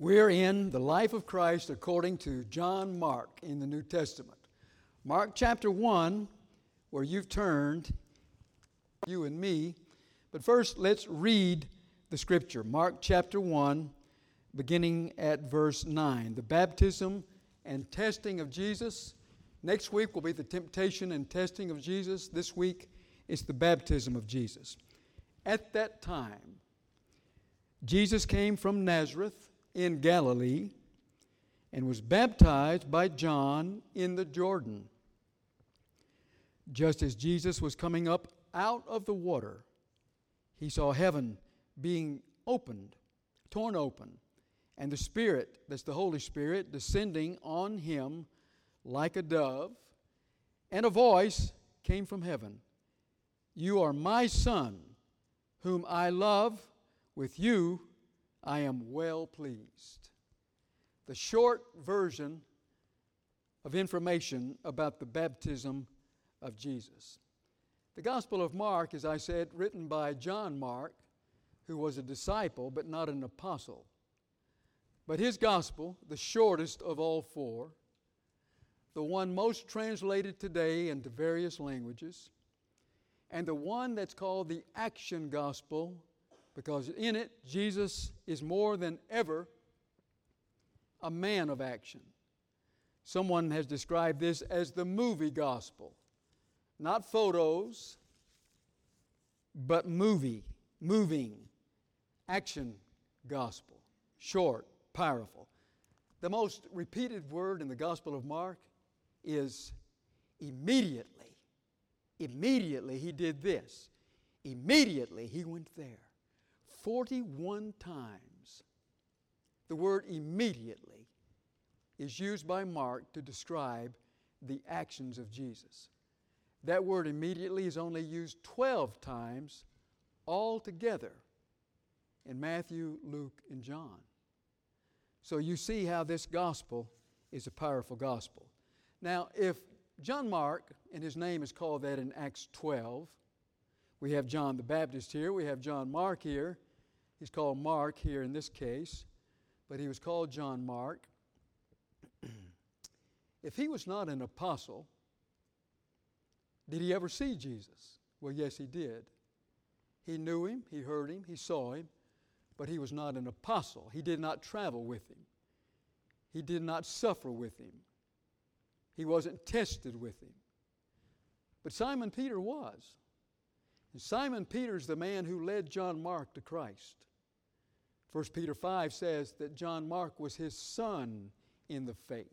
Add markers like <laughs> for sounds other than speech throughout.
We're in the life of Christ according to John Mark in the New Testament. Mark chapter 1, where you've turned, you and me. But first, let's read the scripture. Mark chapter 1, beginning at verse 9. The baptism and testing of Jesus. Next week will be the temptation and testing of Jesus. This week, it's the baptism of Jesus. At that time, Jesus came from Nazareth in Galilee and was baptized by John in the Jordan. Just as Jesus was coming up out of the water, he saw heaven being opened, torn open, and the Spirit, that's the Holy Spirit, descending on him like a dove, and a voice came from heaven You are my Son, whom I love. With you I am well pleased. The short version of information about the baptism of Jesus. The Gospel of Mark, as I said, written by John Mark, who was a disciple but not an apostle. But his Gospel, the shortest of all four, the one most translated today into various languages, and the one that's called the Action Gospel because in it, Jesus is more than ever a man of action. Someone has described this as the movie gospel. Not photos, but movie, moving, action gospel. Short, powerful. The most repeated word in the Gospel of Mark is immediately. Immediately he did this. Immediately he went there. 41 times the word immediately is used by Mark to describe the actions of Jesus. That word immediately is only used 12 times altogether in Matthew, Luke, and John. So you see how this gospel is a powerful gospel. Now, if John Mark, and his name is called that in Acts 12, we have John the Baptist here, we have John Mark here, He's called Mark here in this case, but he was called John Mark. <clears throat> if he was not an apostle, did he ever see Jesus? Well, yes, he did. He knew him, he heard him, he saw him, but he was not an apostle. He did not travel with him, he did not suffer with him, he wasn't tested with him. But Simon Peter was. And Simon Peter is the man who led John Mark to Christ. 1 Peter 5 says that John Mark was his son in the faith.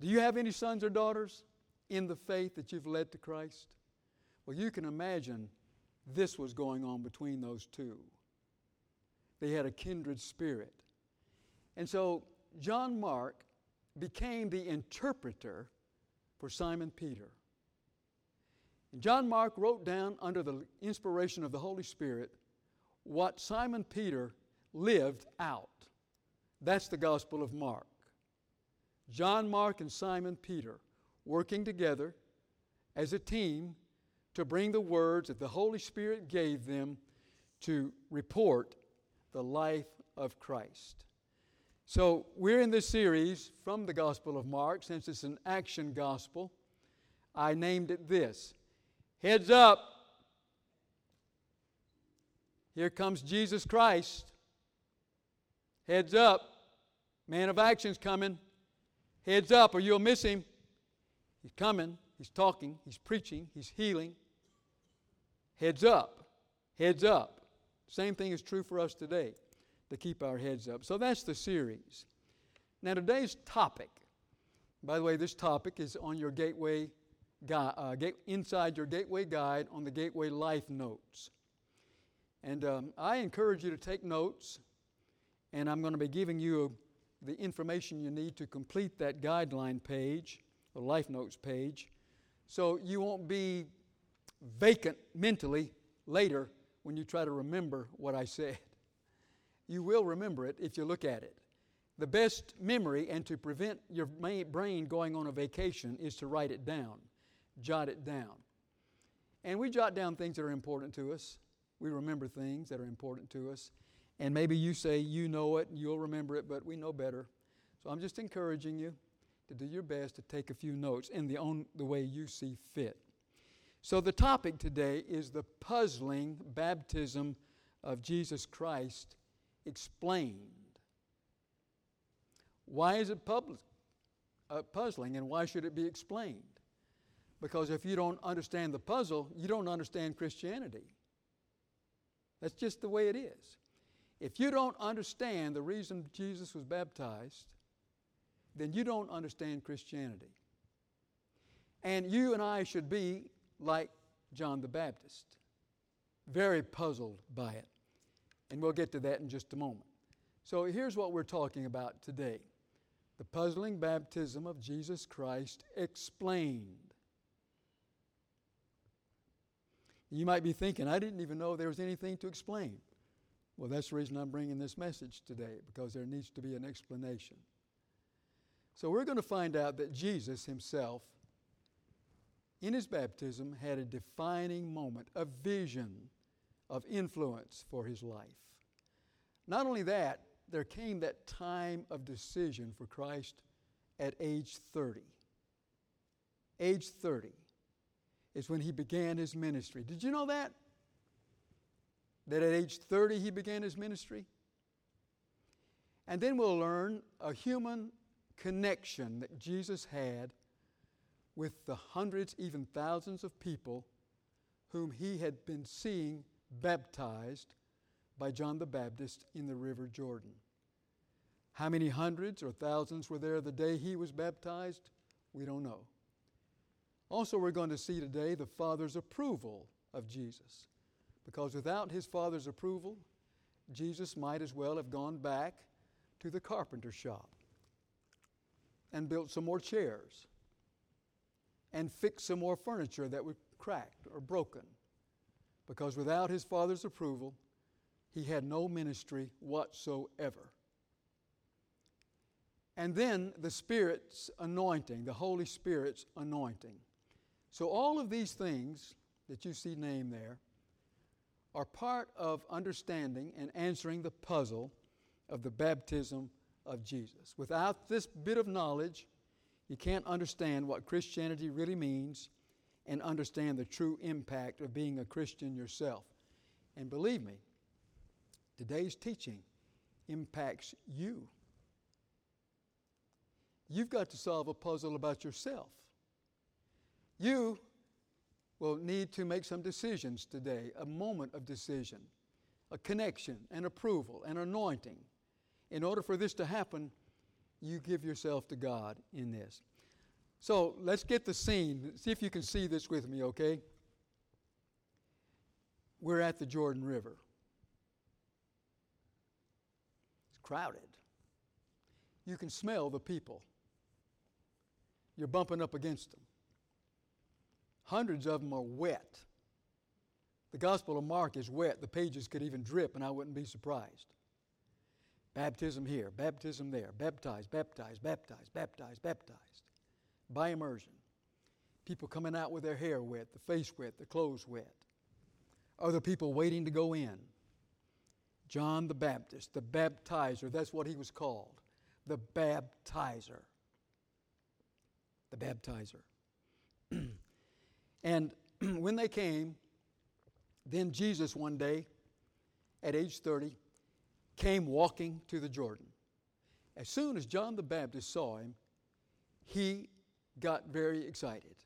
Do you have any sons or daughters in the faith that you've led to Christ? Well, you can imagine this was going on between those two. They had a kindred spirit. And so John Mark became the interpreter for Simon Peter. And John Mark wrote down under the inspiration of the Holy Spirit what Simon Peter lived out. That's the Gospel of Mark. John Mark and Simon Peter working together as a team to bring the words that the Holy Spirit gave them to report the life of Christ. So, we're in this series from the Gospel of Mark, since it's an action gospel. I named it this Heads Up, here comes Jesus Christ. Heads up. Man of action's coming. Heads up, or you'll miss him. He's coming. He's talking. He's preaching. He's healing. Heads up. Heads up. Same thing is true for us today to keep our heads up. So that's the series. Now, today's topic, by the way, this topic is on your Gateway uh, inside your Gateway guide on the Gateway Life Notes. And um, I encourage you to take notes, and I'm going to be giving you the information you need to complete that guideline page, the life notes page, so you won't be vacant mentally later when you try to remember what I said. You will remember it if you look at it. The best memory and to prevent your brain going on a vacation is to write it down, jot it down. And we jot down things that are important to us we remember things that are important to us. And maybe you say you know it and you'll remember it, but we know better. So I'm just encouraging you to do your best to take a few notes in the, own, the way you see fit. So the topic today is the puzzling baptism of Jesus Christ explained. Why is it uh, puzzling and why should it be explained? Because if you don't understand the puzzle, you don't understand Christianity. That's just the way it is. If you don't understand the reason Jesus was baptized, then you don't understand Christianity. And you and I should be like John the Baptist, very puzzled by it. And we'll get to that in just a moment. So here's what we're talking about today the puzzling baptism of Jesus Christ explained. You might be thinking, I didn't even know there was anything to explain. Well, that's the reason I'm bringing this message today, because there needs to be an explanation. So we're going to find out that Jesus himself, in his baptism, had a defining moment, a vision of influence for his life. Not only that, there came that time of decision for Christ at age 30. Age 30 is when he began his ministry. Did you know that? That at age 30 he began his ministry? And then we'll learn a human connection that Jesus had with the hundreds, even thousands of people whom he had been seeing baptized by John the Baptist in the River Jordan. How many hundreds or thousands were there the day he was baptized? We don't know. Also, we're going to see today the Father's approval of Jesus. Because without his Father's approval, Jesus might as well have gone back to the carpenter shop and built some more chairs and fixed some more furniture that was cracked or broken. Because without his Father's approval, he had no ministry whatsoever. And then the Spirit's anointing, the Holy Spirit's anointing. So, all of these things that you see named there are part of understanding and answering the puzzle of the baptism of Jesus. Without this bit of knowledge, you can't understand what Christianity really means and understand the true impact of being a Christian yourself. And believe me, today's teaching impacts you. You've got to solve a puzzle about yourself. You will need to make some decisions today, a moment of decision, a connection, an approval, an anointing. In order for this to happen, you give yourself to God in this. So let's get the scene. See if you can see this with me, okay? We're at the Jordan River. It's crowded. You can smell the people. You're bumping up against them. Hundreds of them are wet. The Gospel of Mark is wet. The pages could even drip, and I wouldn't be surprised. Baptism here, baptism there, baptized, baptized, baptized, baptized, baptized by immersion. People coming out with their hair wet, the face wet, the clothes wet. Other people waiting to go in. John the Baptist, the baptizer, that's what he was called. The baptizer. The baptizer. <clears throat> And <clears throat> when they came, then Jesus one day, at age 30, came walking to the Jordan. As soon as John the Baptist saw him, he got very excited.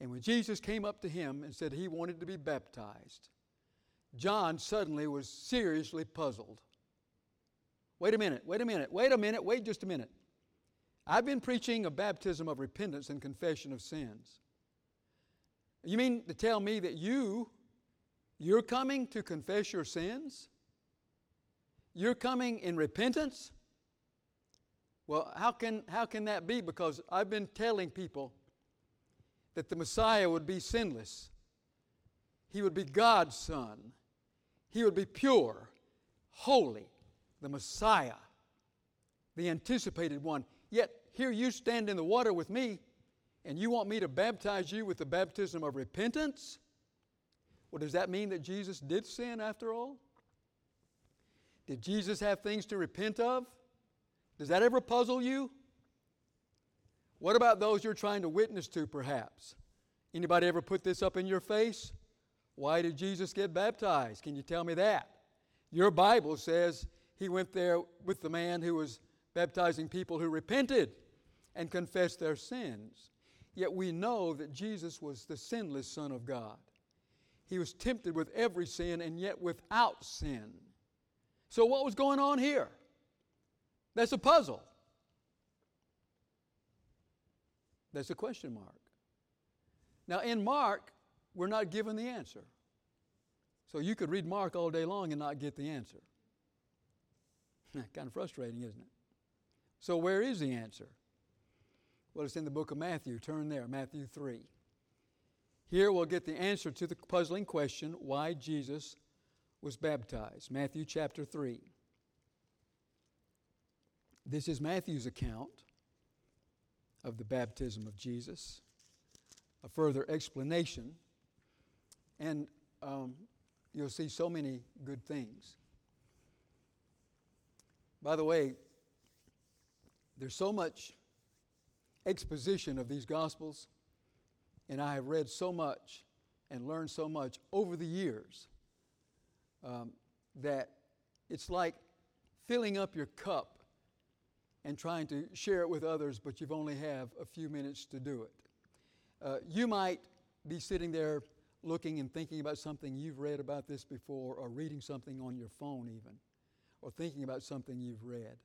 And when Jesus came up to him and said he wanted to be baptized, John suddenly was seriously puzzled. Wait a minute, wait a minute, wait a minute, wait just a minute. I've been preaching a baptism of repentance and confession of sins. You mean to tell me that you, you're coming to confess your sins? You're coming in repentance? Well, how can, how can that be? Because I've been telling people that the Messiah would be sinless. He would be God's Son. He would be pure, holy, the Messiah, the anticipated one. Yet here you stand in the water with me and you want me to baptize you with the baptism of repentance? Well, does that mean that Jesus did sin after all? Did Jesus have things to repent of? Does that ever puzzle you? What about those you're trying to witness to, perhaps? Anybody ever put this up in your face? Why did Jesus get baptized? Can you tell me that? Your Bible says he went there with the man who was baptizing people who repented and confessed their sins. Yet we know that Jesus was the sinless Son of God. He was tempted with every sin and yet without sin. So, what was going on here? That's a puzzle. That's a question mark. Now, in Mark, we're not given the answer. So you could read Mark all day long and not get the answer. <laughs> kind of frustrating, isn't it? So, where is the answer? Well, it's in the book of Matthew. Turn there, Matthew 3. Here we'll get the answer to the puzzling question why Jesus was baptized. Matthew chapter 3. This is Matthew's account of the baptism of Jesus, a further explanation, and um, you'll see so many good things. By the way, there's so much exposition of these Gospels, and I have read so much and learned so much over the years um, that it's like filling up your cup and trying to share it with others, but you've only have a few minutes to do it. Uh, you might be sitting there looking and thinking about something you've read about this before, or reading something on your phone, even, or thinking about something you've read.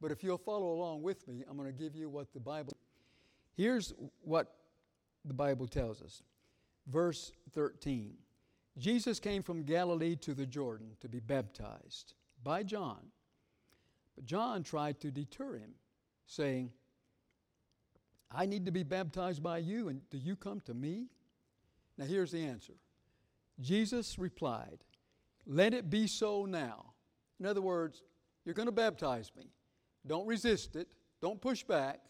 But if you'll follow along with me, I'm going to give you what the Bible. Here's what the Bible tells us. Verse 13 Jesus came from Galilee to the Jordan to be baptized by John. But John tried to deter him, saying, I need to be baptized by you, and do you come to me? Now, here's the answer Jesus replied, Let it be so now. In other words, you're going to baptize me. Don't resist it. Don't push back.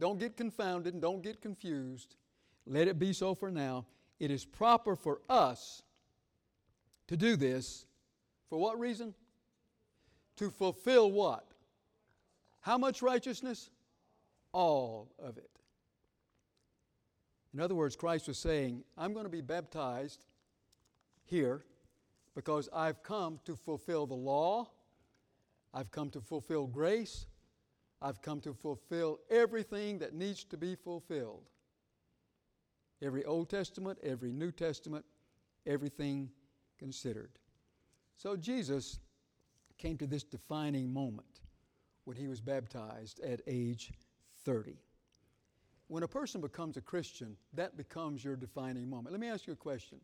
Don't get confounded and don't get confused. Let it be so for now. It is proper for us to do this. For what reason? To fulfill what? How much righteousness? All of it. In other words, Christ was saying, I'm going to be baptized here because I've come to fulfill the law, I've come to fulfill grace, I've come to fulfill everything that needs to be fulfilled. Every Old Testament, every New Testament, everything considered. So Jesus came to this defining moment when he was baptized at age 30. When a person becomes a Christian, that becomes your defining moment. Let me ask you a question.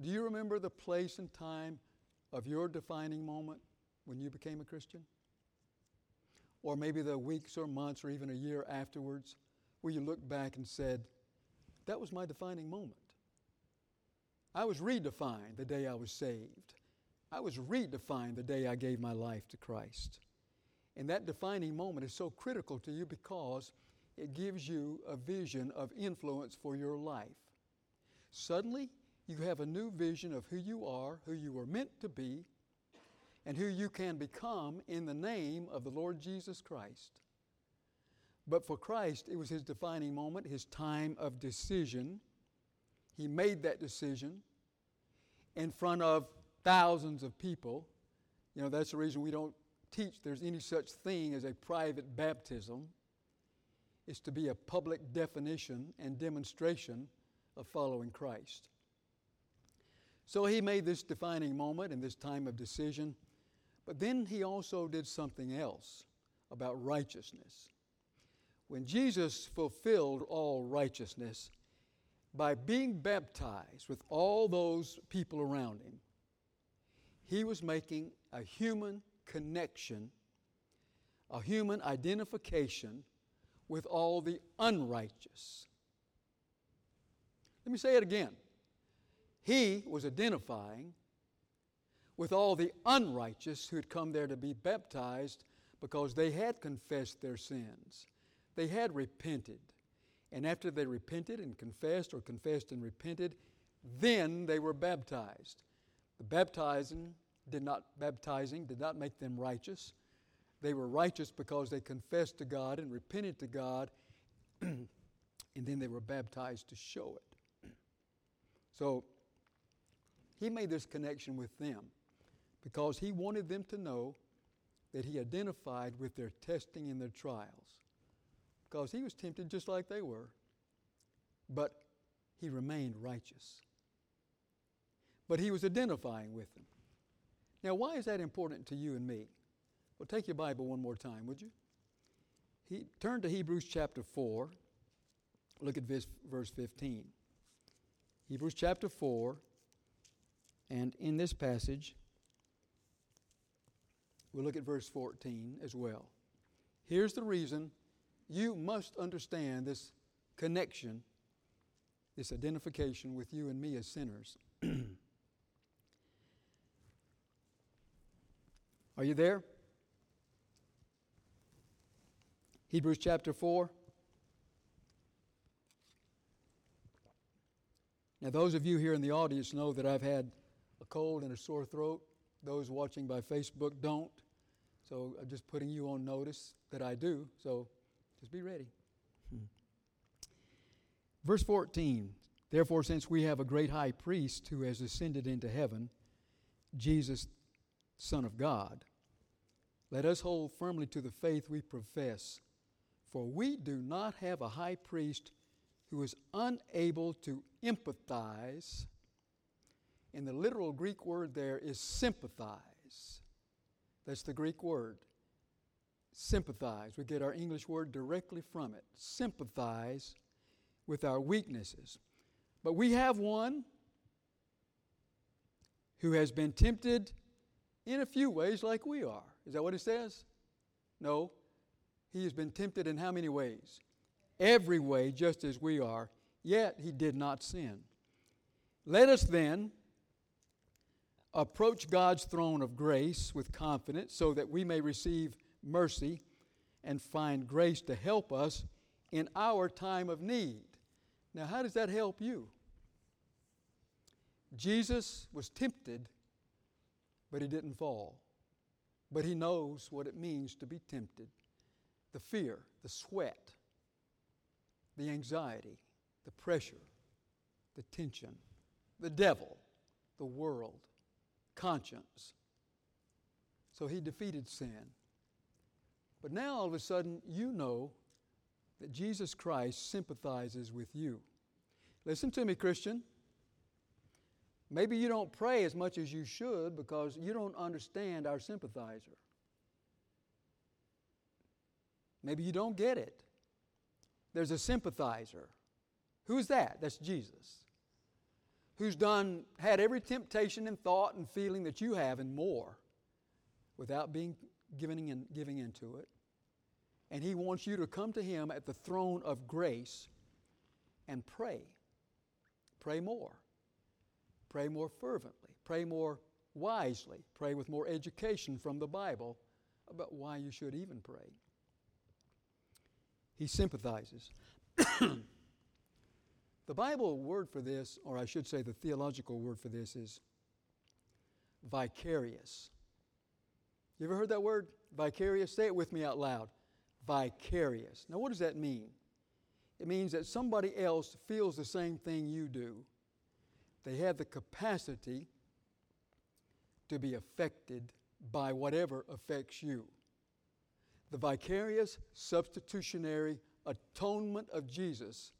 Do you remember the place and time of your defining moment when you became a Christian? Or maybe the weeks or months or even a year afterwards where you look back and said, that was my defining moment. I was redefined the day I was saved. I was redefined the day I gave my life to Christ. And that defining moment is so critical to you because it gives you a vision of influence for your life. Suddenly, you have a new vision of who you are, who you were meant to be, and who you can become in the name of the Lord Jesus Christ. But for Christ, it was his defining moment, his time of decision. He made that decision in front of thousands of people. You know, that's the reason we don't teach there's any such thing as a private baptism. It's to be a public definition and demonstration of following Christ. So he made this defining moment and this time of decision, but then he also did something else about righteousness. When Jesus fulfilled all righteousness by being baptized with all those people around him, he was making a human connection, a human identification with all the unrighteous. Let me say it again. He was identifying with all the unrighteous who had come there to be baptized because they had confessed their sins. They had repented. And after they repented and confessed, or confessed and repented, then they were baptized. The baptizing did not baptizing did not make them righteous. They were righteous because they confessed to God and repented to God, <clears throat> and then they were baptized to show it. <clears throat> So he made this connection with them because he wanted them to know that he identified with their testing and their trials. Because he was tempted just like they were, but he remained righteous. But he was identifying with them. Now, why is that important to you and me? Well, take your Bible one more time, would you? He, turn to Hebrews chapter 4. Look at verse, verse 15. Hebrews chapter 4. And in this passage, we'll look at verse 14 as well. Here's the reason you must understand this connection, this identification with you and me as sinners. <clears throat> Are you there? Hebrews chapter 4. Now, those of you here in the audience know that I've had a cold and a sore throat. Those watching by Facebook don't. So I'm just putting you on notice that I do. So just be ready. Hmm. Verse 14 Therefore, since we have a great high priest who has ascended into heaven, Jesus, Son of God, let us hold firmly to the faith we profess. For we do not have a high priest who is unable to empathize. And the literal Greek word there is sympathize. That's the Greek word. Sympathize. We get our English word directly from it. Sympathize with our weaknesses. But we have one who has been tempted in a few ways like we are. Is that what it says? No. He has been tempted in how many ways? Every way, just as we are, yet he did not sin. Let us then approach God's throne of grace with confidence so that we may receive mercy and find grace to help us in our time of need. Now, how does that help you? Jesus was tempted, but he didn't fall. But he knows what it means to be tempted the fear, the sweat, the anxiety, the pressure, the tension, the devil, the world, conscience. So he defeated sin. But now all of a sudden, you know that Jesus Christ sympathizes with you. Listen to me, Christian. Maybe you don't pray as much as you should because you don't understand our sympathizer. Maybe you don't get it. There's a sympathizer. Who's that? That's Jesus. Who's done, had every temptation and thought and feeling that you have and more without being giving, in, giving into it. And He wants you to come to Him at the throne of grace and pray. Pray more. Pray more fervently. Pray more wisely. Pray with more education from the Bible about why you should even pray. He sympathizes. <clears throat> the Bible word for this, or I should say the theological word for this, is vicarious. You ever heard that word? Vicarious? Say it with me out loud. Vicarious. Now, what does that mean? It means that somebody else feels the same thing you do. They have the capacity to be affected by whatever affects you. The vicarious substitutionary atonement of Jesus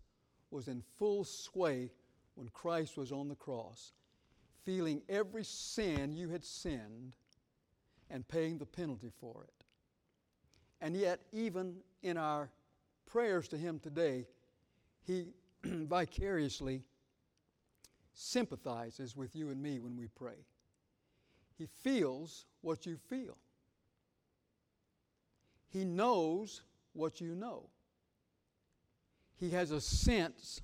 was in full sway when Christ was on the cross, feeling every sin you had sinned and paying the penalty for it. And yet, even in our prayers to Him today, He <clears throat> vicariously sympathizes with you and me when we pray. He feels what you feel. He knows what you know. He has a sense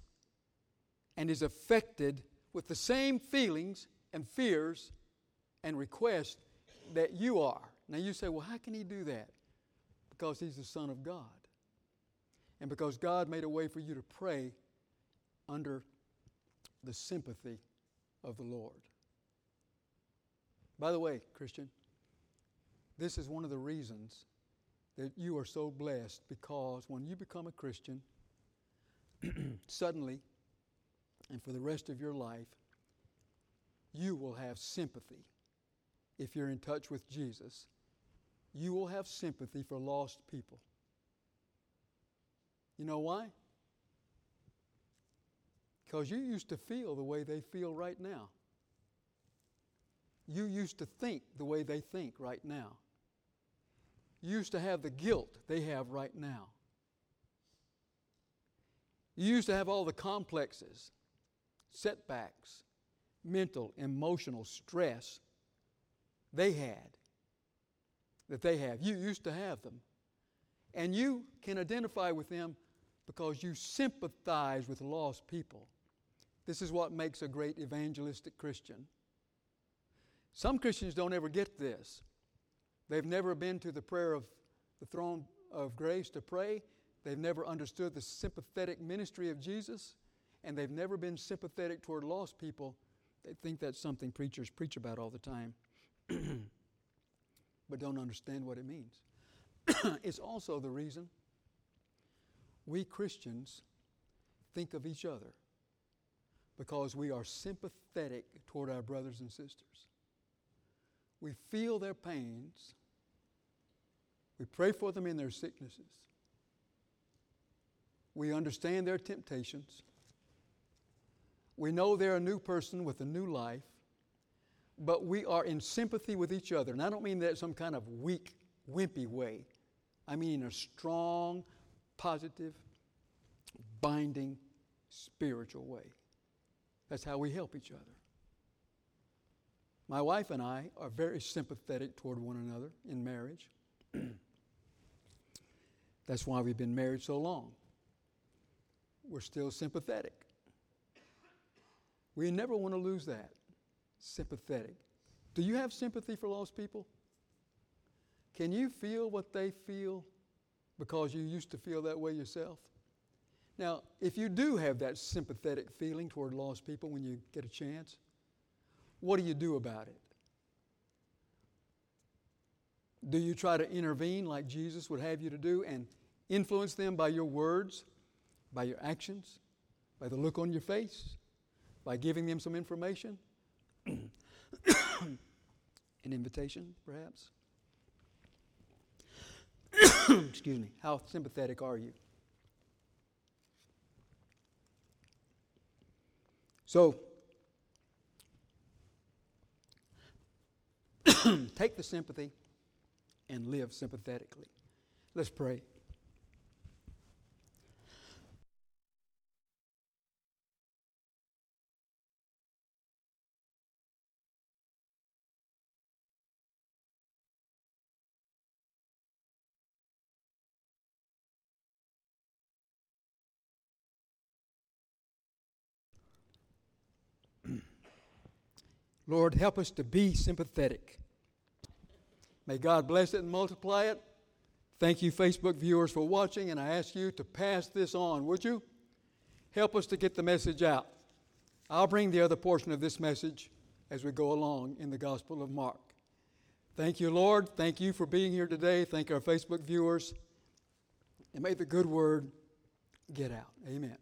and is affected with the same feelings and fears and requests that you are. Now you say, well, how can he do that? Because he's the Son of God. And because God made a way for you to pray under the sympathy of the Lord. By the way, Christian, this is one of the reasons that you are so blessed because when you become a Christian, <clears throat> suddenly and for the rest of your life, you will have sympathy if you're in touch with Jesus. You will have sympathy for lost people. You know why? Because you used to feel the way they feel right now. You used to think the way they think right now. You used to have the guilt they have right now. You used to have all the complexes, setbacks, mental, emotional stress they had, that they have. You used to have them. And you can identify with them because you sympathize with lost people. This is what makes a great evangelistic Christian. Some Christians don't ever get this. They've never been to the prayer of the throne of grace to pray. They've never understood the sympathetic ministry of Jesus, and they've never been sympathetic toward lost people. They think that's something preachers preach about all the time, <clears throat> but don't understand what it means. <clears throat> it's also the reason we Christians think of each other because we are sympathetic toward our brothers and sisters. We feel their pains. We pray for them in their sicknesses. We understand their temptations. We know they're a new person with a new life, but we are in sympathy with each other. And I don't mean that some kind of weak, wimpy way. I mean in a strong, positive, binding, spiritual way. That's how we help each other. My wife and I are very sympathetic toward one another in marriage. <clears throat> That's why we've been married so long. We're still sympathetic. We never want to lose that. Sympathetic. Do you have sympathy for lost people? Can you feel what they feel because you used to feel that way yourself? Now, if you do have that sympathetic feeling toward lost people when you get a chance, what do you do about it? Do you try to intervene like Jesus would have you to do and influence them by your words, by your actions, by the look on your face, by giving them some information? <coughs> An invitation, perhaps? <coughs> Excuse me. How sympathetic are you? So, <coughs> take the sympathy and live sympathetically. Let's pray. Lord, help us to be sympathetic. May God bless it and multiply it. Thank you, Facebook viewers, for watching, and I ask you to pass this on, would you? Help us to get the message out. I'll bring the other portion of this message as we go along in the Gospel of Mark. Thank you, Lord. Thank you for being here today. Thank our Facebook viewers. And may the good word get out. Amen.